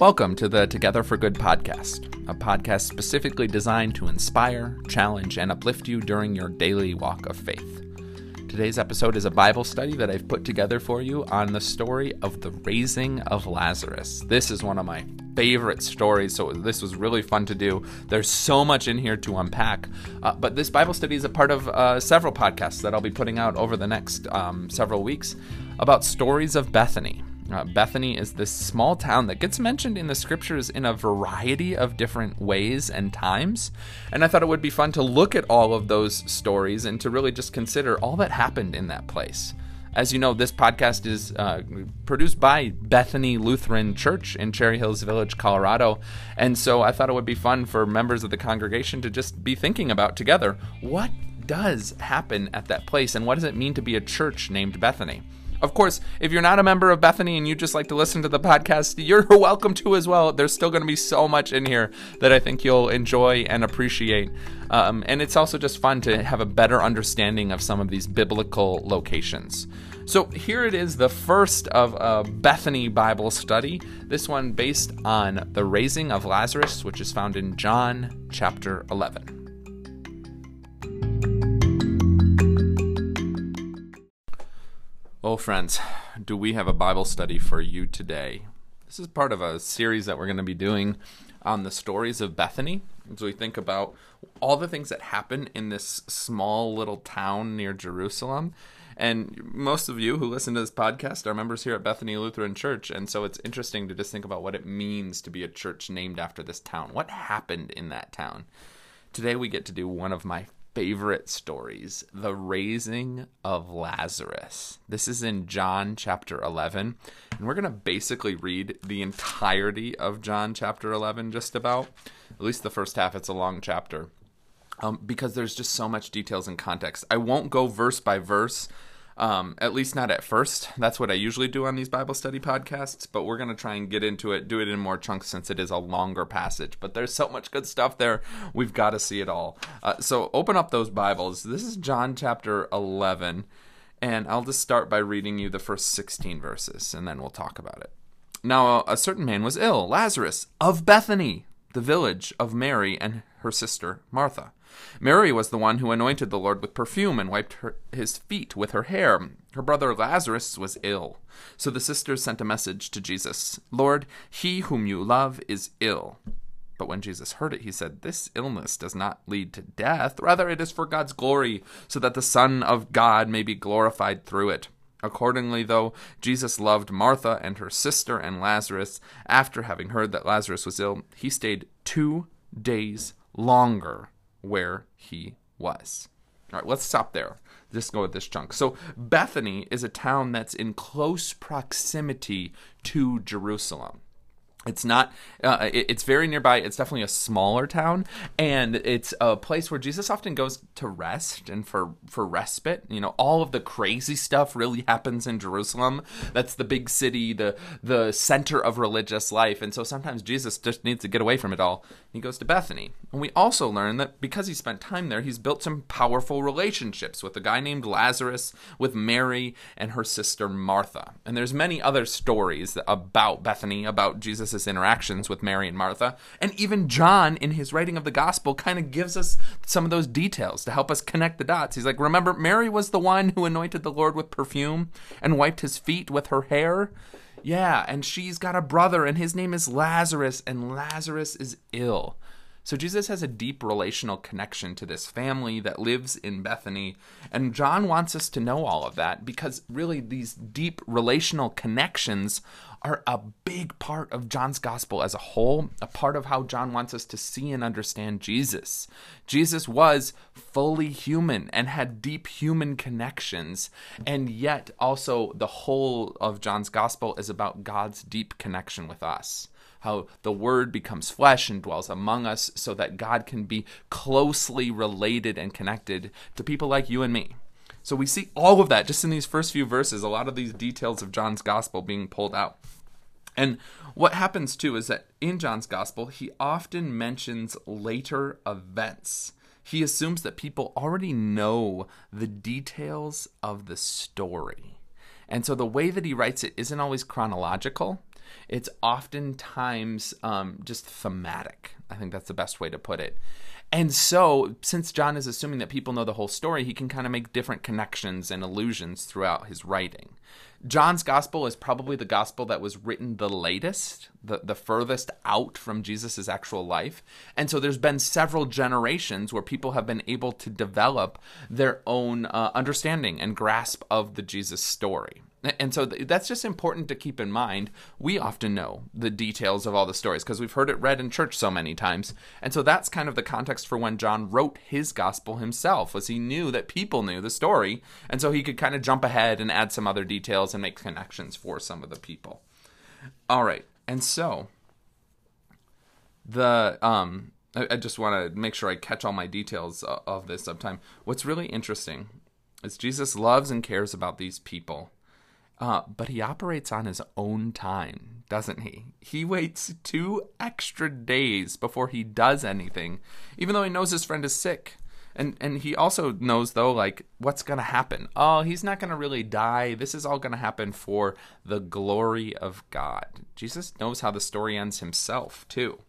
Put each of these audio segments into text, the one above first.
Welcome to the Together for Good podcast, a podcast specifically designed to inspire, challenge, and uplift you during your daily walk of faith. Today's episode is a Bible study that I've put together for you on the story of the raising of Lazarus. This is one of my favorite stories, so this was really fun to do. There's so much in here to unpack, uh, but this Bible study is a part of uh, several podcasts that I'll be putting out over the next um, several weeks about stories of Bethany. Uh, Bethany is this small town that gets mentioned in the scriptures in a variety of different ways and times. And I thought it would be fun to look at all of those stories and to really just consider all that happened in that place. As you know, this podcast is uh, produced by Bethany Lutheran Church in Cherry Hills Village, Colorado. And so I thought it would be fun for members of the congregation to just be thinking about together what does happen at that place and what does it mean to be a church named Bethany? Of course, if you're not a member of Bethany and you just like to listen to the podcast, you're welcome to as well. There's still going to be so much in here that I think you'll enjoy and appreciate. Um, and it's also just fun to have a better understanding of some of these biblical locations. So here it is, the first of a Bethany Bible study. This one based on the raising of Lazarus, which is found in John chapter 11. Well, friends, do we have a Bible study for you today? This is part of a series that we're going to be doing on the stories of Bethany. As we think about all the things that happen in this small little town near Jerusalem. And most of you who listen to this podcast are members here at Bethany Lutheran Church. And so it's interesting to just think about what it means to be a church named after this town. What happened in that town? Today we get to do one of my favorite stories the raising of Lazarus. This is in John chapter 11. And we're going to basically read the entirety of John chapter 11, just about. At least the first half, it's a long chapter. Um, because there's just so much details and context. I won't go verse by verse um, at least not at first. That's what I usually do on these Bible study podcasts, but we're going to try and get into it, do it in more chunks since it is a longer passage. But there's so much good stuff there, we've got to see it all. Uh, so open up those Bibles. This is John chapter 11, and I'll just start by reading you the first 16 verses, and then we'll talk about it. Now, a certain man was ill, Lazarus, of Bethany, the village of Mary and her sister Martha. Mary was the one who anointed the Lord with perfume and wiped her, his feet with her hair. Her brother Lazarus was ill. So the sisters sent a message to Jesus Lord, he whom you love is ill. But when Jesus heard it, he said, This illness does not lead to death. Rather, it is for God's glory, so that the Son of God may be glorified through it. Accordingly, though, Jesus loved Martha and her sister and Lazarus, after having heard that Lazarus was ill, he stayed two days longer where he was. All right, let's stop there. Just go with this chunk. So, Bethany is a town that's in close proximity to Jerusalem. It's not. Uh, it, it's very nearby. It's definitely a smaller town, and it's a place where Jesus often goes to rest and for for respite. You know, all of the crazy stuff really happens in Jerusalem. That's the big city, the the center of religious life, and so sometimes Jesus just needs to get away from it all. He goes to Bethany, and we also learn that because he spent time there, he's built some powerful relationships with a guy named Lazarus, with Mary and her sister Martha, and there's many other stories about Bethany about Jesus Jesus' interactions with Mary and Martha. And even John, in his writing of the gospel, kind of gives us some of those details to help us connect the dots. He's like, Remember, Mary was the one who anointed the Lord with perfume and wiped his feet with her hair? Yeah, and she's got a brother, and his name is Lazarus, and Lazarus is ill. So Jesus has a deep relational connection to this family that lives in Bethany. And John wants us to know all of that because really these deep relational connections are a big part of John's gospel as a whole, a part of how John wants us to see and understand Jesus. Jesus was fully human and had deep human connections, and yet also the whole of John's gospel is about God's deep connection with us how the Word becomes flesh and dwells among us so that God can be closely related and connected to people like you and me. So we see all of that just in these first few verses, a lot of these details of John's gospel being pulled out. And what happens too is that in John's gospel, he often mentions later events. He assumes that people already know the details of the story. And so the way that he writes it isn't always chronological. It's oftentimes um, just thematic. I think that's the best way to put it. And so, since John is assuming that people know the whole story, he can kind of make different connections and allusions throughout his writing. John's gospel is probably the gospel that was written the latest, the, the furthest out from Jesus' actual life. And so there's been several generations where people have been able to develop their own uh, understanding and grasp of the Jesus story. And so that's just important to keep in mind. We often know the details of all the stories because we've heard it read in church so many times. And so that's kind of the context for when John wrote his gospel himself was he knew that people knew the story and so he could kind of jump ahead and add some other details and make connections for some of the people. All right. And so the um I, I just want to make sure I catch all my details of this sometime. What's really interesting is Jesus loves and cares about these people uh, but he operates on his own time, doesn't he? He waits two extra days before he does anything, even though he knows his friend is sick. And and he also knows though like what's to happen. Oh, he's not to really die. This is all to happen for the glory of God. Jesus knows how the story ends himself, too.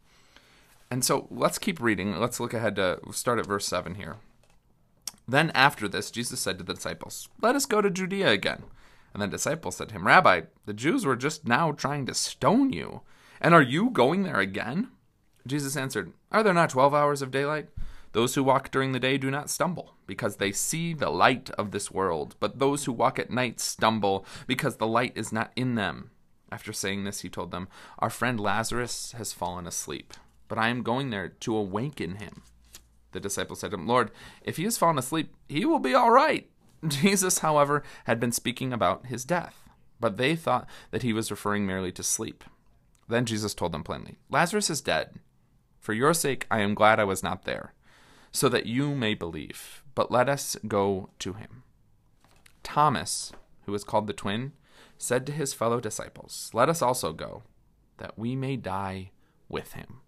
And so let's keep reading. Let's look ahead to start at verse 7 here. Then after this, Jesus said to the disciples, Let us go to Judea again. And the disciples said to him, Rabbi, the Jews were just now trying to stone you, and are you going there again? Jesus answered, Are there not twelve hours of daylight? Those who walk during the day do not stumble, because they see the light of this world. But those who walk at night stumble, because the light is not in them. After saying this, he told them, Our friend Lazarus has fallen asleep, but I am going there to awaken him. The disciples said to him, Lord, if he has fallen asleep, he will be all right. Jesus, however, had been speaking about his death, but they thought that he was referring merely to sleep. Then Jesus told them plainly, Lazarus is dead. For your sake, I am glad I was not there, so that you may believe. But let us go to him. Thomas, who is called the twin, said to his fellow disciples, Let us also go, that we may die with him.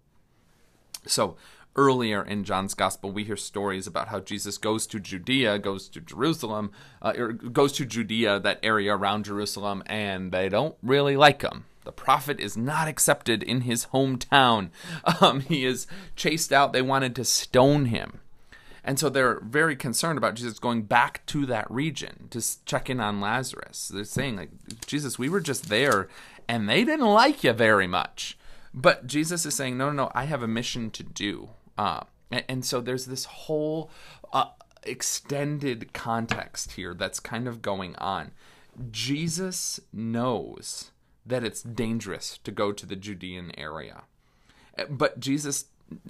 So, earlier in John's gospel, we hear stories about how Jesus goes to Judea, goes to Jerusalem, uh, or goes to Judea, that area around Jerusalem, and they don't really like him. The prophet is not accepted in his hometown. Um, he is chased out. They wanted to stone him. And so they're very concerned about Jesus going back to that region to check in on Lazarus. They're saying, like, Jesus, we were just there and they didn't like you very much. But Jesus is saying, no, no, no, I have a mission to do. Uh, and, and, so there's this whole uh, extended context here that's kind of going on. Jesus knows that it's dangerous to go to the Judean area. But Jesus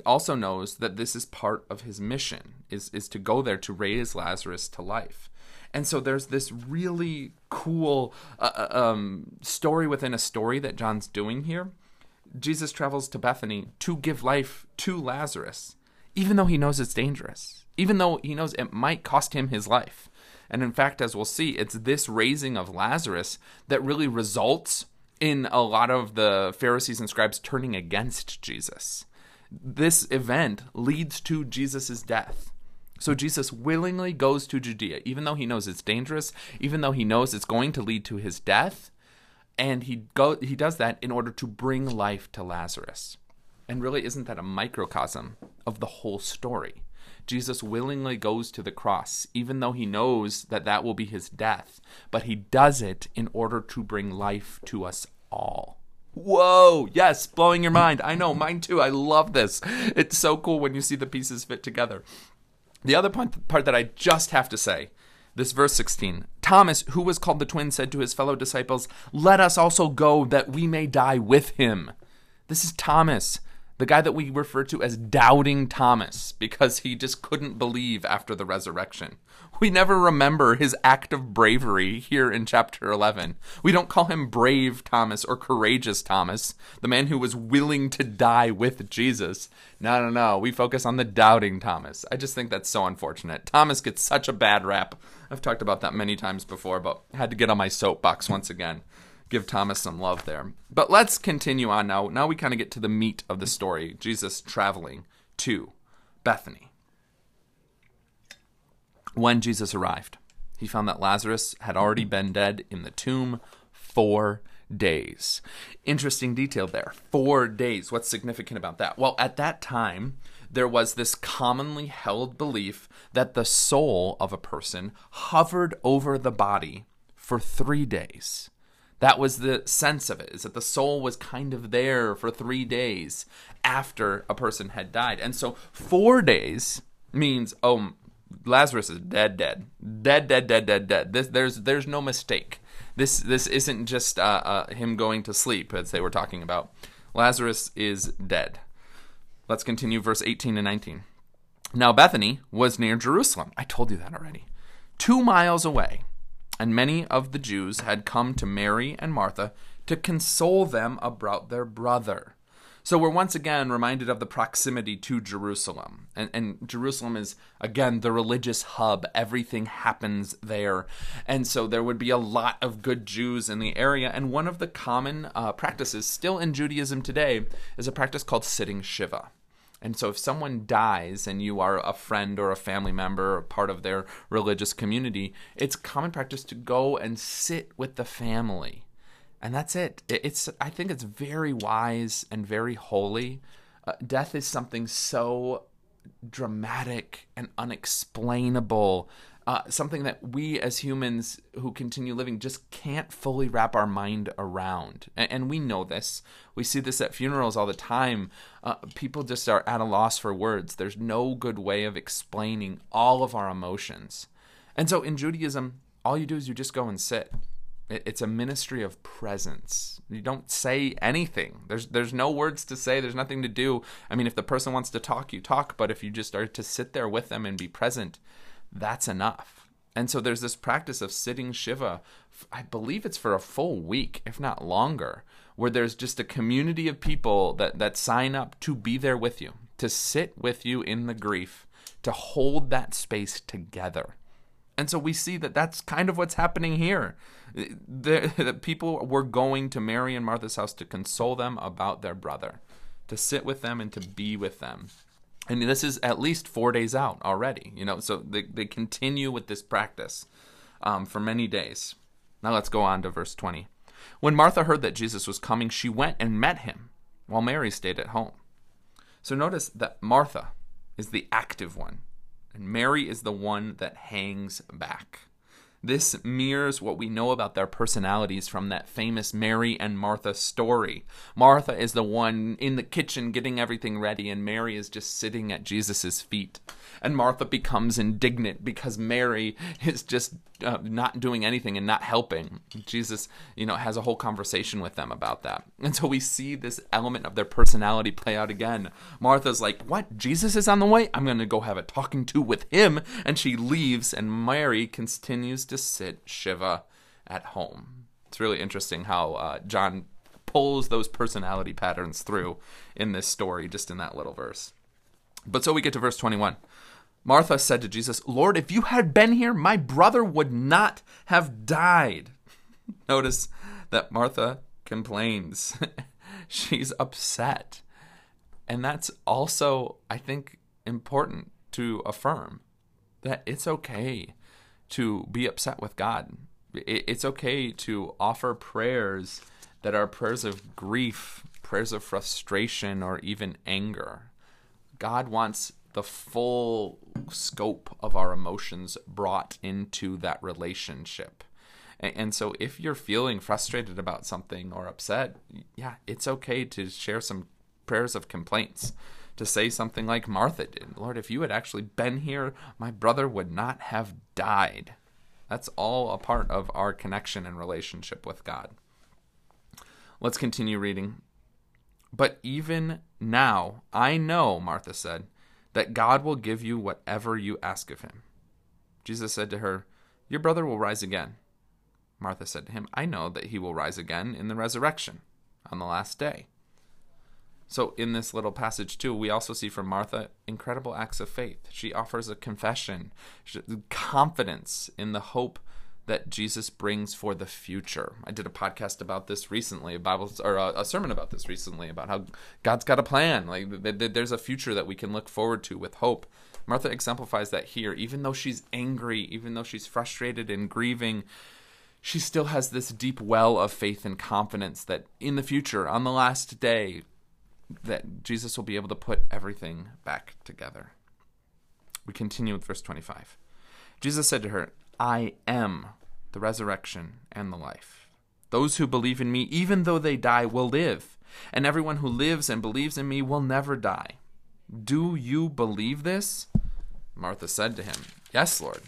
also knows that this is part of his mission is is to go there to raise Lazarus to life. And so there's this really cool uh, uh um, story within a story that John's doing here Jesus travels to Bethany to give life to Lazarus, even though he knows it's dangerous, even though he knows it might cost him his life. And in fact, as we'll see, it's this raising of Lazarus that really results in a lot of the Pharisees and scribes turning against Jesus. This event leads to Jesus' death. So Jesus willingly goes to Judea, even though he knows it's dangerous, even though he knows it's going to lead to his death and he go he does that in order to bring life to Lazarus. And really isn't that a microcosm of the whole story? Jesus willingly goes to the cross even though he knows that that will be his death, but he does it in order to bring life to us all. Whoa, yes, blowing your mind. I know, mine too. I love this. It's so cool when you see the pieces fit together. The other part, part that I just have to say this verse 16 Thomas, who was called the twin, said to his fellow disciples, Let us also go that we may die with him. This is Thomas, the guy that we refer to as doubting Thomas, because he just couldn't believe after the resurrection. We never remember his act of bravery here in chapter 11. We don't call him brave Thomas or courageous Thomas, the man who was willing to die with Jesus. No, no, no. We focus on the doubting Thomas. I just think that's so unfortunate. Thomas gets such a bad rap. I've talked about that many times before, but had to get on my soapbox once again. Give Thomas some love there. But let's continue on now. Now we kind of get to the meat of the story Jesus traveling to Bethany when Jesus arrived. He found that Lazarus had already been dead in the tomb four days. Interesting detail there. Four days. What's significant about that? Well, at that time, there was this commonly held belief that the soul of a person hovered over the body for three days. That was the sense of it, is that the soul was kind of there for three days after a person had died. And so four days means, oh, Lazarus is dead, dead, dead, dead, dead, dead, dead. This, there's, there's no mistake. This, this isn't just uh, uh, him going to sleep, as they were talking about. Lazarus is dead. Let's continue verse 18 and 19. Now Bethany was near Jerusalem. I told you that already. Two miles away. And many of the Jews had come to Mary and Martha to console them about their brother. So we're once again reminded of the proximity to Jerusalem. And, and, Jerusalem is, again, the religious hub. Everything happens there. And so there would be a lot of good Jews in the area. And one of the common uh, practices, still in Judaism today, is a practice called sitting Shiva. And so if someone dies and you are a friend or a family member or part of their religious community, it's common practice to go and sit with the family. And that's it. It's I think it's very wise and very holy. Uh, death is something so dramatic and unexplainable uh, something that we as humans who continue living just can't fully wrap our mind around. And, and we know this. We see this at funerals all the time. Uh, people just are at a loss for words. There's no good way of explaining all of our emotions. And so in Judaism, all you do is you just go and sit. It's a ministry of presence. You don't say anything. There's there's no words to say. There's nothing to do. I mean, if the person wants to talk, you talk. But if you just are to sit there with them and be present, that's enough. And so there's this practice of sitting Shiva, I believe it's for a full week, if not longer, where there's just a community of people that, that sign up to be there with you, to sit with you in the grief, to hold that space together. And so we see that that's kind of what's happening here. The, the people were going to Mary and Martha's house to console them about their brother, to sit with them and to be with them and this is at least four days out already you know so they, they continue with this practice um, for many days. Now let's go on to verse 20 when martha heard that jesus was coming she went and met him while mary stayed at home. So notice that martha is the active one and mary is the one that hangs back this mirrors what we know about their personalities from that famous Mary and Martha story. Martha is the one in the kitchen getting everything ready, and Mary is just sitting at Jesus' feet. And Martha becomes indignant because Mary is just uh, not doing anything and not helping. Jesus, you know, has a whole conversation with them about that. And so we see this element of their personality play out again. Martha's like, What? Jesus is on the way? I'm going to go have a talking to with him. And she leaves, and Mary continues to sit Shiva at home. It's really interesting how uh, John pulls those personality patterns through in this story, just in that little verse. But so we get to verse 21. Martha said to Jesus, Lord, if you had been here, my brother would not have died. Notice that Martha complains. She's upset. And that's also, I think, important to affirm that it's okay to be upset with God. It's okay to offer prayers that are prayers of grief, prayers of frustration, or even anger. God wants the full scope of our emotions brought into that relationship. And, so if you're feeling frustrated about something or upset, yeah, it's okay to share some prayers of complaints. To say something like Martha did Lord, if you had actually been here, my brother would not have died. That's all a part of our connection and relationship with God. Let's continue reading. But even now, I know, Martha said, that God will give you whatever you ask of him. Jesus said to her, Your brother will rise again. Martha said to him, I know that he will rise again in the resurrection on the last day. So, in this little passage, too, we also see from Martha incredible acts of faith. She offers a confession, confidence in the hope that Jesus brings for the future. I did a podcast about this recently, a Bible or a, sermon about this recently about how God's got a plan. Like there's a future that we can look forward to with hope. Martha exemplifies that here. Even though she's angry, even though she's frustrated and grieving, she still has this deep well of faith and confidence that in the future, on the last day, that Jesus will be able to put everything back together. We continue with verse 25. Jesus said to her, I am the resurrection and the life. Those who believe in me, even though they die, will live, and everyone who lives and believes in me will never die. Do you believe this? Martha said to him, Yes, Lord.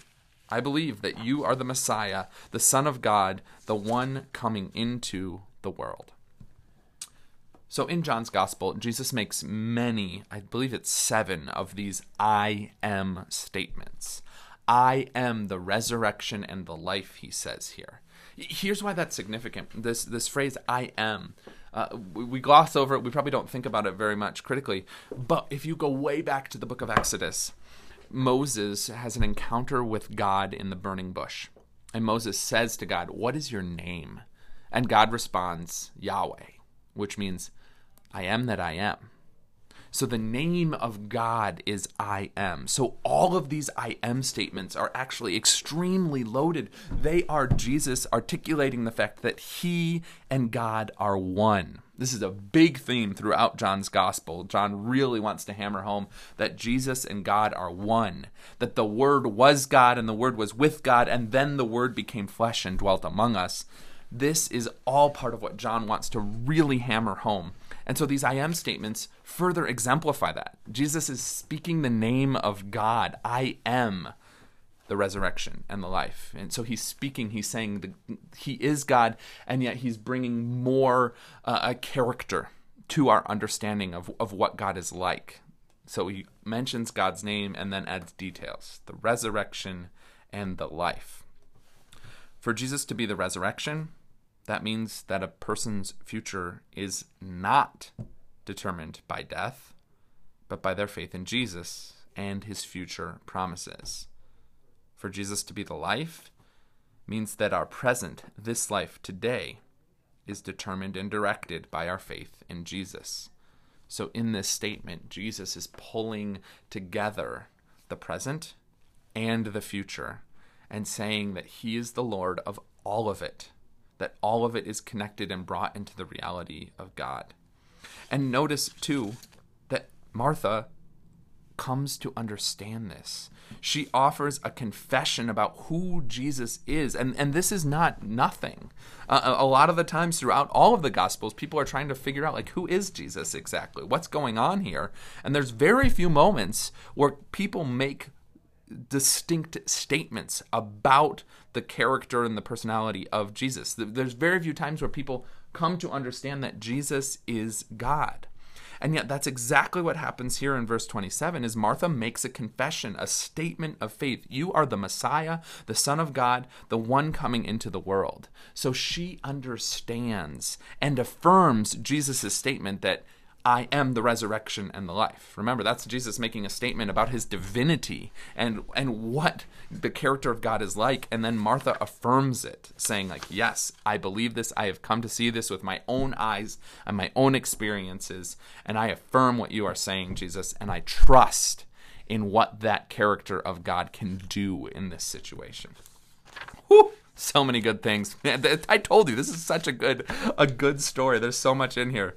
I believe that you are the Messiah, the Son of God, the one coming into the world. So in John's Gospel, Jesus makes many, I believe it's seven, of these I am statements. I am the resurrection and the life, he says here. Here's why that's significant. This this phrase "I am," uh, we, we gloss over it. We probably don't think about it very much critically. But if you go way back to the book of Exodus, Moses has an encounter with God in the burning bush, and Moses says to God, "What is your name?" And God responds, "Yahweh," which means, "I am that I am." So the name of God is I am. So all of these I am statements are actually extremely loaded. They are Jesus articulating the fact that he and God are one. This is a big theme throughout John's gospel. John really wants to hammer home that Jesus and God are one, that the Word was God and the Word was with God, and then the Word became flesh and dwelt among us. This is all part of what John wants to really hammer home. And so these I am statements further exemplify that. Jesus is speaking the name of God. I am the resurrection and the life. And so he's speaking, he's saying the, he is God, and yet he's bringing more uh, a character to our understanding of, of what God is like. So he mentions God's name and then adds details the resurrection and the life. For Jesus to be the resurrection, that means that a person's future is not determined by death, but by their faith in Jesus and his future promises. For Jesus to be the life means that our present, this life today, is determined and directed by our faith in Jesus. So, in this statement, Jesus is pulling together the present and the future and saying that he is the Lord of all of it that all of it is connected and brought into the reality of God. And notice, too, that Martha comes to understand this. She offers a confession about who Jesus is. And, and this is not nothing. Uh, a lot of the times throughout all of the Gospels, people are trying to figure out, like, who is Jesus exactly? What's going on here? And there's very few moments where people make distinct statements about the character and the personality of Jesus. There's very few times where people come to understand that Jesus is God. And yet that's exactly what happens here in verse 27 is Martha makes a confession, a statement of faith. You are the Messiah, the Son of God, the one coming into the world. So she understands and affirms Jesus' statement that I am the resurrection and the life. Remember, that's Jesus making a statement about his divinity and and what the character of God is like, and then Martha affirms it, saying like, "Yes, I believe this. I have come to see this with my own eyes and my own experiences, and I affirm what you are saying, Jesus, and I trust in what that character of God can do in this situation." Whew so many good things. I told you this is such a good a good story. There's so much in here.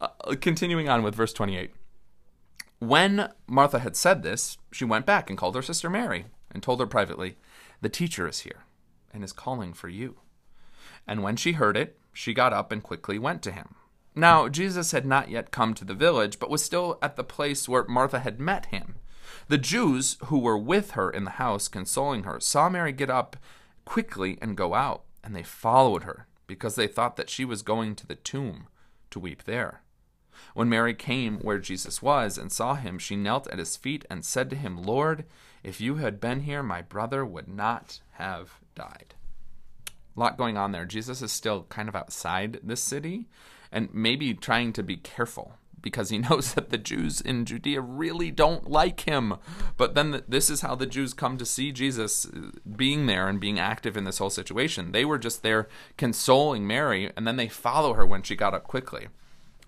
Uh, continuing on with verse 28. When Martha had said this, she went back and called her sister Mary and told her privately, "The teacher is here and is calling for you." And when she heard it, she got up and quickly went to him. Now, Jesus had not yet come to the village, but was still at the place where Martha had met him. The Jews who were with her in the house, consoling her, saw Mary get up quickly and go out, and they followed her, because they thought that she was going to the tomb to weep there. When Mary came where Jesus was and saw him, she knelt at his feet and said to him, Lord, if you had been here, my brother would not have died. A lot going on there. Jesus is still kind of outside this city and maybe trying to be careful because he knows that the Jews in Judea really don't like him. But then the, this is how the Jews come to see Jesus uh, being there and being active in this whole situation. They were just there consoling Mary, and then they follow her when she got up quickly.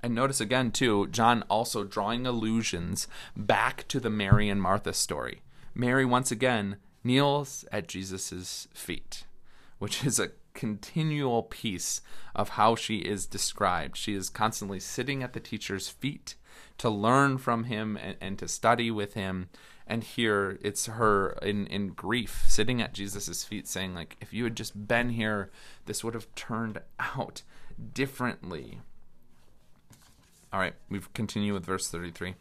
And notice again, too, John also drawing allusions back to the Mary and Martha story. Mary, once again, kneels at Jesus' feet, which is a continual piece of how she is described. She is constantly sitting at the teacher's feet to learn from him and, and to study with him. And here it's her in, in grief sitting at Jesus' feet saying, like, if you had just been here, this would have turned out differently. All right, we've continue with verse 33.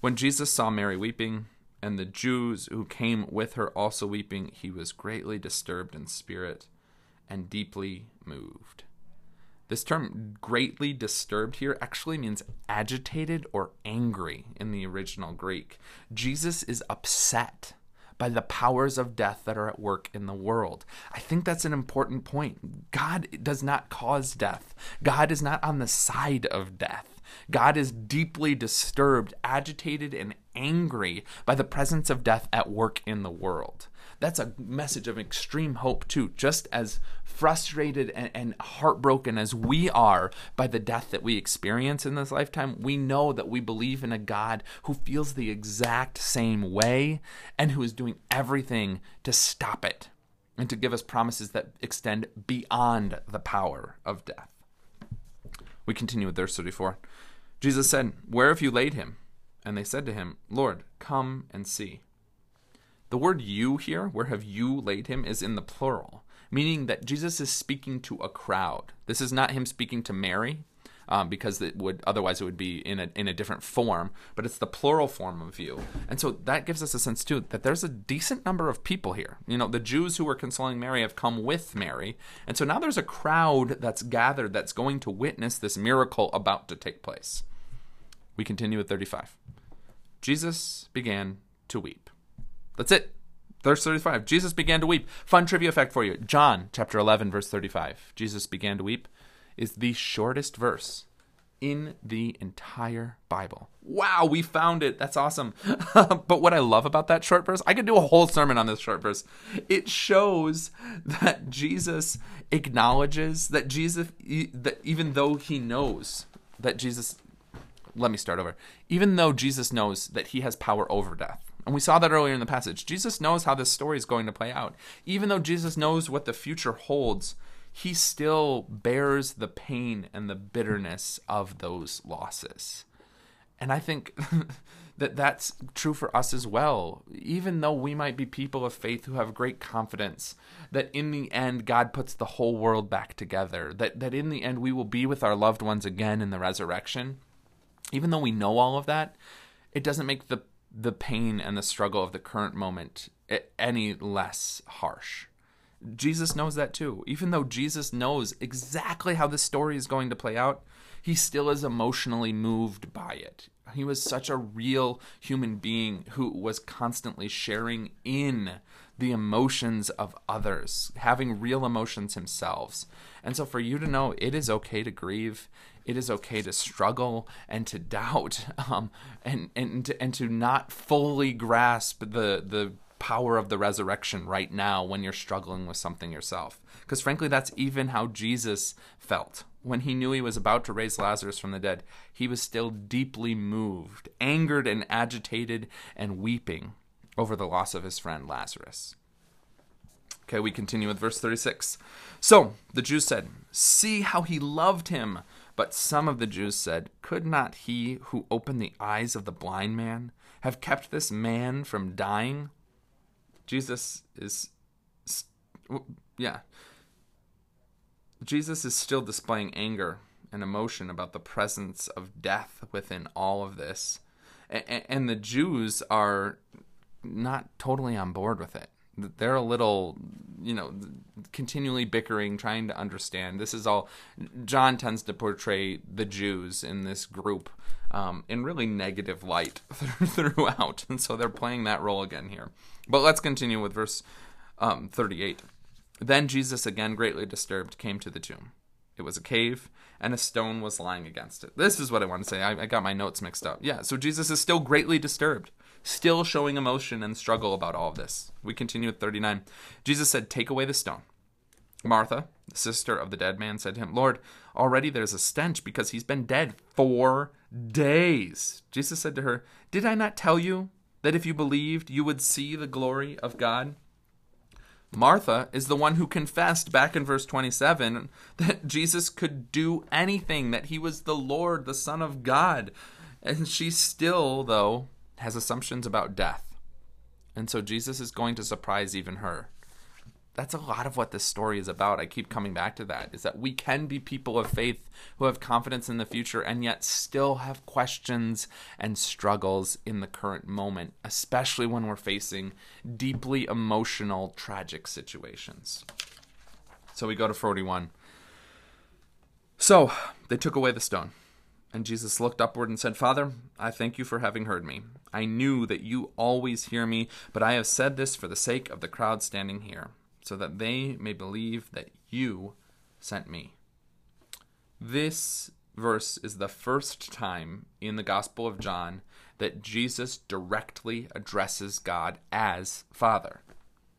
When Jesus saw Mary weeping, and the Jews who came with her also weeping, he was greatly disturbed in spirit and deeply moved. This term, greatly disturbed, here actually means agitated or angry in the original Greek. Jesus is upset by the powers of death that are at work in the world. I think that's an important point. God does not cause death, God is not on the side of death. God is deeply disturbed, agitated, and angry by the presence of death at work in the world. That's a message of extreme hope, too. Just as frustrated and, and, heartbroken as we are by the death that we experience in this lifetime, we know that we believe in a God who feels the exact same way and who is doing everything to stop it and to give us promises that extend beyond the power of death. We continue with verse 34. Jesus said, Where have you laid him? And they said to him, Lord, come and see. The word you here, where have you laid him, is in the plural, meaning that Jesus is speaking to a crowd. This is not him speaking to Mary, um, because it would otherwise it would be in a in a different form. But it's the plural form of you, and so that gives us a sense too that there's a decent number of people here. You know, the Jews who were consoling Mary have come with Mary, and so now there's a crowd that's gathered that's going to witness this miracle about to take place. We continue at 35. Jesus began to weep. That's it. Verse 35. Jesus began to weep. Fun trivia fact for you. John chapter 11 verse 35. Jesus began to weep is the shortest verse in the entire Bible. Wow, we found it. That's awesome. but what I love about that short verse, I could do a whole sermon on this short verse. It shows that Jesus acknowledges that Jesus that even though he knows that Jesus let me start over. Even though Jesus knows that he has power over death, and we saw that earlier in the passage. Jesus knows how this story is going to play out. Even though Jesus knows what the future holds, he still bears the pain and the bitterness of those losses. And I think that that's true for us as well. Even though we might be people of faith who have great confidence that in the end God puts the whole world back together, that, that in the end we will be with our loved ones again in the resurrection, even though we know all of that, it doesn't make the the pain and the struggle of the current moment any less harsh. Jesus knows that too. Even though Jesus knows exactly how this story is going to play out, he still is emotionally moved by it. He was such a real human being who was constantly sharing in the emotions of others, having real emotions himself. And so, for you to know it is okay to grieve, it is okay to struggle and to doubt, um, and and to, and to not fully grasp the the power of the resurrection right now when you're struggling with something yourself. Because frankly, that's even how Jesus felt when he knew he was about to raise Lazarus from the dead. He was still deeply moved, angered, and agitated, and weeping over the loss of his friend Lazarus. Okay, we continue with verse 36. So the Jews said, See how he loved him. But some of the Jews said, Could not he who opened the eyes of the blind man have kept this man from dying? Jesus is, yeah. Jesus is still displaying anger and emotion about the presence of death within all of this. And the Jews are not totally on board with it. They're a little you know continually bickering trying to understand. This is all john tends to portray the jews in this group um, in really negative light throughout. And so they're playing that role again here. But let's continue with verse um, 38 then jesus again greatly disturbed came to the tomb It was a cave, and a stone was lying against it. This is what I want to say. I, I got my notes mixed up. Yeah, so Jesus is still greatly disturbed, still showing emotion and struggle about all of this. We continue at 39. Jesus said, Take away the stone. Martha, the sister of the dead man, said to him, Lord, already there's a stench because he's been dead four days. Jesus said to her, Did I not tell you that if you believed, you would see the glory of God? Martha is the one who confessed back in verse 27 that Jesus could do anything, that he was the Lord, the Son of God. And she still, though, has assumptions about death. And so Jesus is going to surprise even her that's a lot of what this story is about. I keep coming back to that is that we can be people of faith who have confidence in the future and yet still have questions and struggles in the current moment, especially when we're facing deeply emotional, tragic situations. So we go to 41. So they took away the stone. And Jesus looked upward and said, Father, I thank you for having heard me. I knew that you always hear me, but I have said this for the sake of the crowd standing here so that they may believe that you sent me. This verse is the first time in the Gospel of John that Jesus directly addresses God as Father.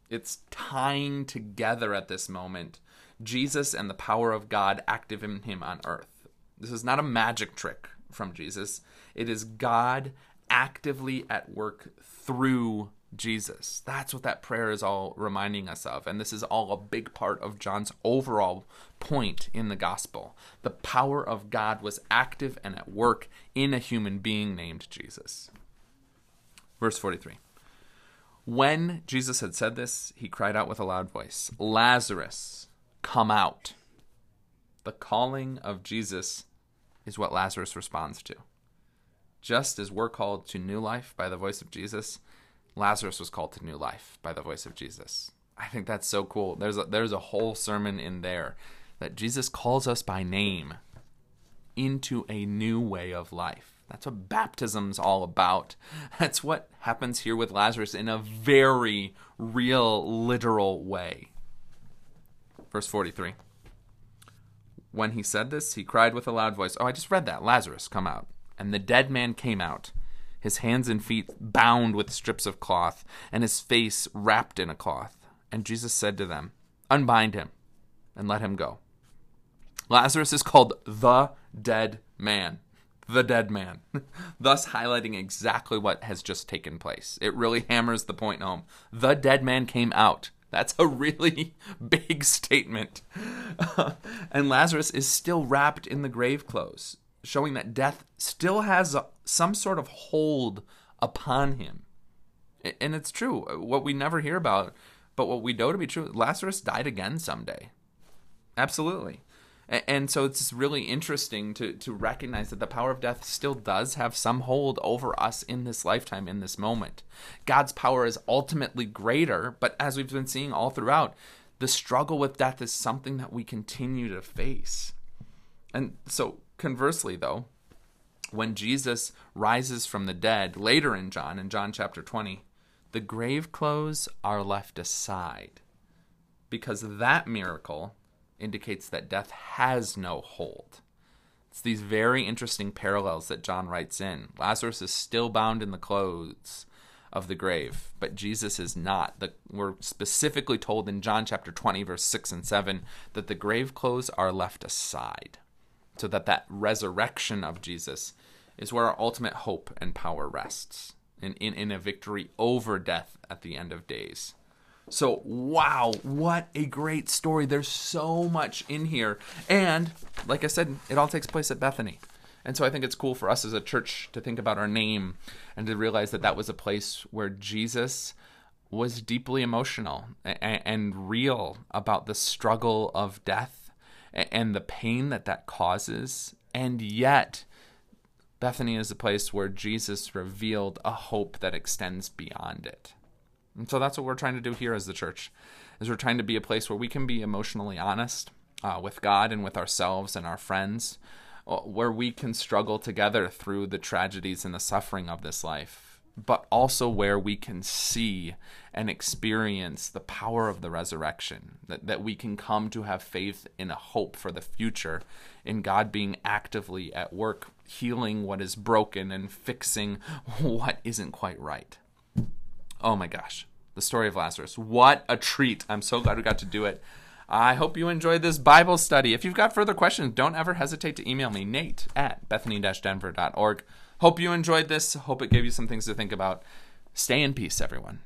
It's tying together at this moment Jesus and the power of God active in him on earth. This is not a magic trick from Jesus, it is God actively at work through Jesus. That's what that prayer is all reminding us of. And this is all a big part of John's overall point in the gospel. The power of God was active and at work in a human being named Jesus. Verse 43. When Jesus had said this, he cried out with a loud voice, Lazarus, come out. The calling of Jesus is what Lazarus responds to. Just as we're called to new life by the voice of Jesus, Lazarus was called to new life by the voice of Jesus. I think that's so cool. There's a, there's a whole sermon in there that Jesus calls us by name into a new way of life. That's what baptism's all about. That's what happens here with Lazarus in a very real, literal way. Verse 43. When he said this, he cried with a loud voice, Oh, I just read that. Lazarus, come out. And the dead man came out his hands and feet bound with strips of cloth, and his face wrapped in a cloth. And Jesus said to them, Unbind him and let him go. Lazarus is called the dead man. The dead man, thus highlighting exactly what has just taken place. It really hammers the point home. The dead man came out. That's a really big statement. and Lazarus is still wrapped in the grave clothes showing that death still has a, some sort of hold upon him. And it's true. Uh, what we never hear about, but what we know to be true, Lazarus died again someday. Absolutely. And so it's really interesting to, to recognize that the power of death still does have some hold over us in this lifetime, in this moment. God's power is ultimately greater, but as we've been seeing all throughout, the struggle with death is something that we continue to face. And so Conversely, though, when Jesus rises from the dead later in John, in John chapter 20, the grave clothes are left aside because that miracle indicates that death has no hold. It's these very interesting parallels that John writes in. Lazarus is still bound in the clothes of the grave, but Jesus is not. The, we're specifically told in John chapter 20, verse 6 and 7, that the grave clothes are left aside so that that resurrection of Jesus is where our ultimate hope and power rests in, in, in a victory over death at the end of days. So, wow, what a great story. There's so much in here. And, like I said, it all takes place at Bethany. And so I think it's cool for us as a church to think about our name and to realize that that was a place where Jesus was deeply emotional and, and real about the struggle of death and the pain that that causes. And yet, Bethany is a place where Jesus revealed a hope that extends beyond it. And so that's what we're trying to do here as the church. Is we're trying to be a place where we can be emotionally honest uh, with God and with ourselves and our friends, uh, where we can struggle together through the tragedies and the suffering of this life. But also where we can see and experience the power of the resurrection, that, that we can come to have faith in a hope for the future, in God being actively at work, healing what is broken and fixing what isn't quite right. Oh my gosh, the story of Lazarus. What a treat. I'm so glad we got to do it. I hope you enjoyed this Bible study. If you've got further questions, don't ever hesitate to email me, nate at bethany-denver.org. Hope you enjoyed this. Hope it gave you some things to think about. Stay in peace, everyone.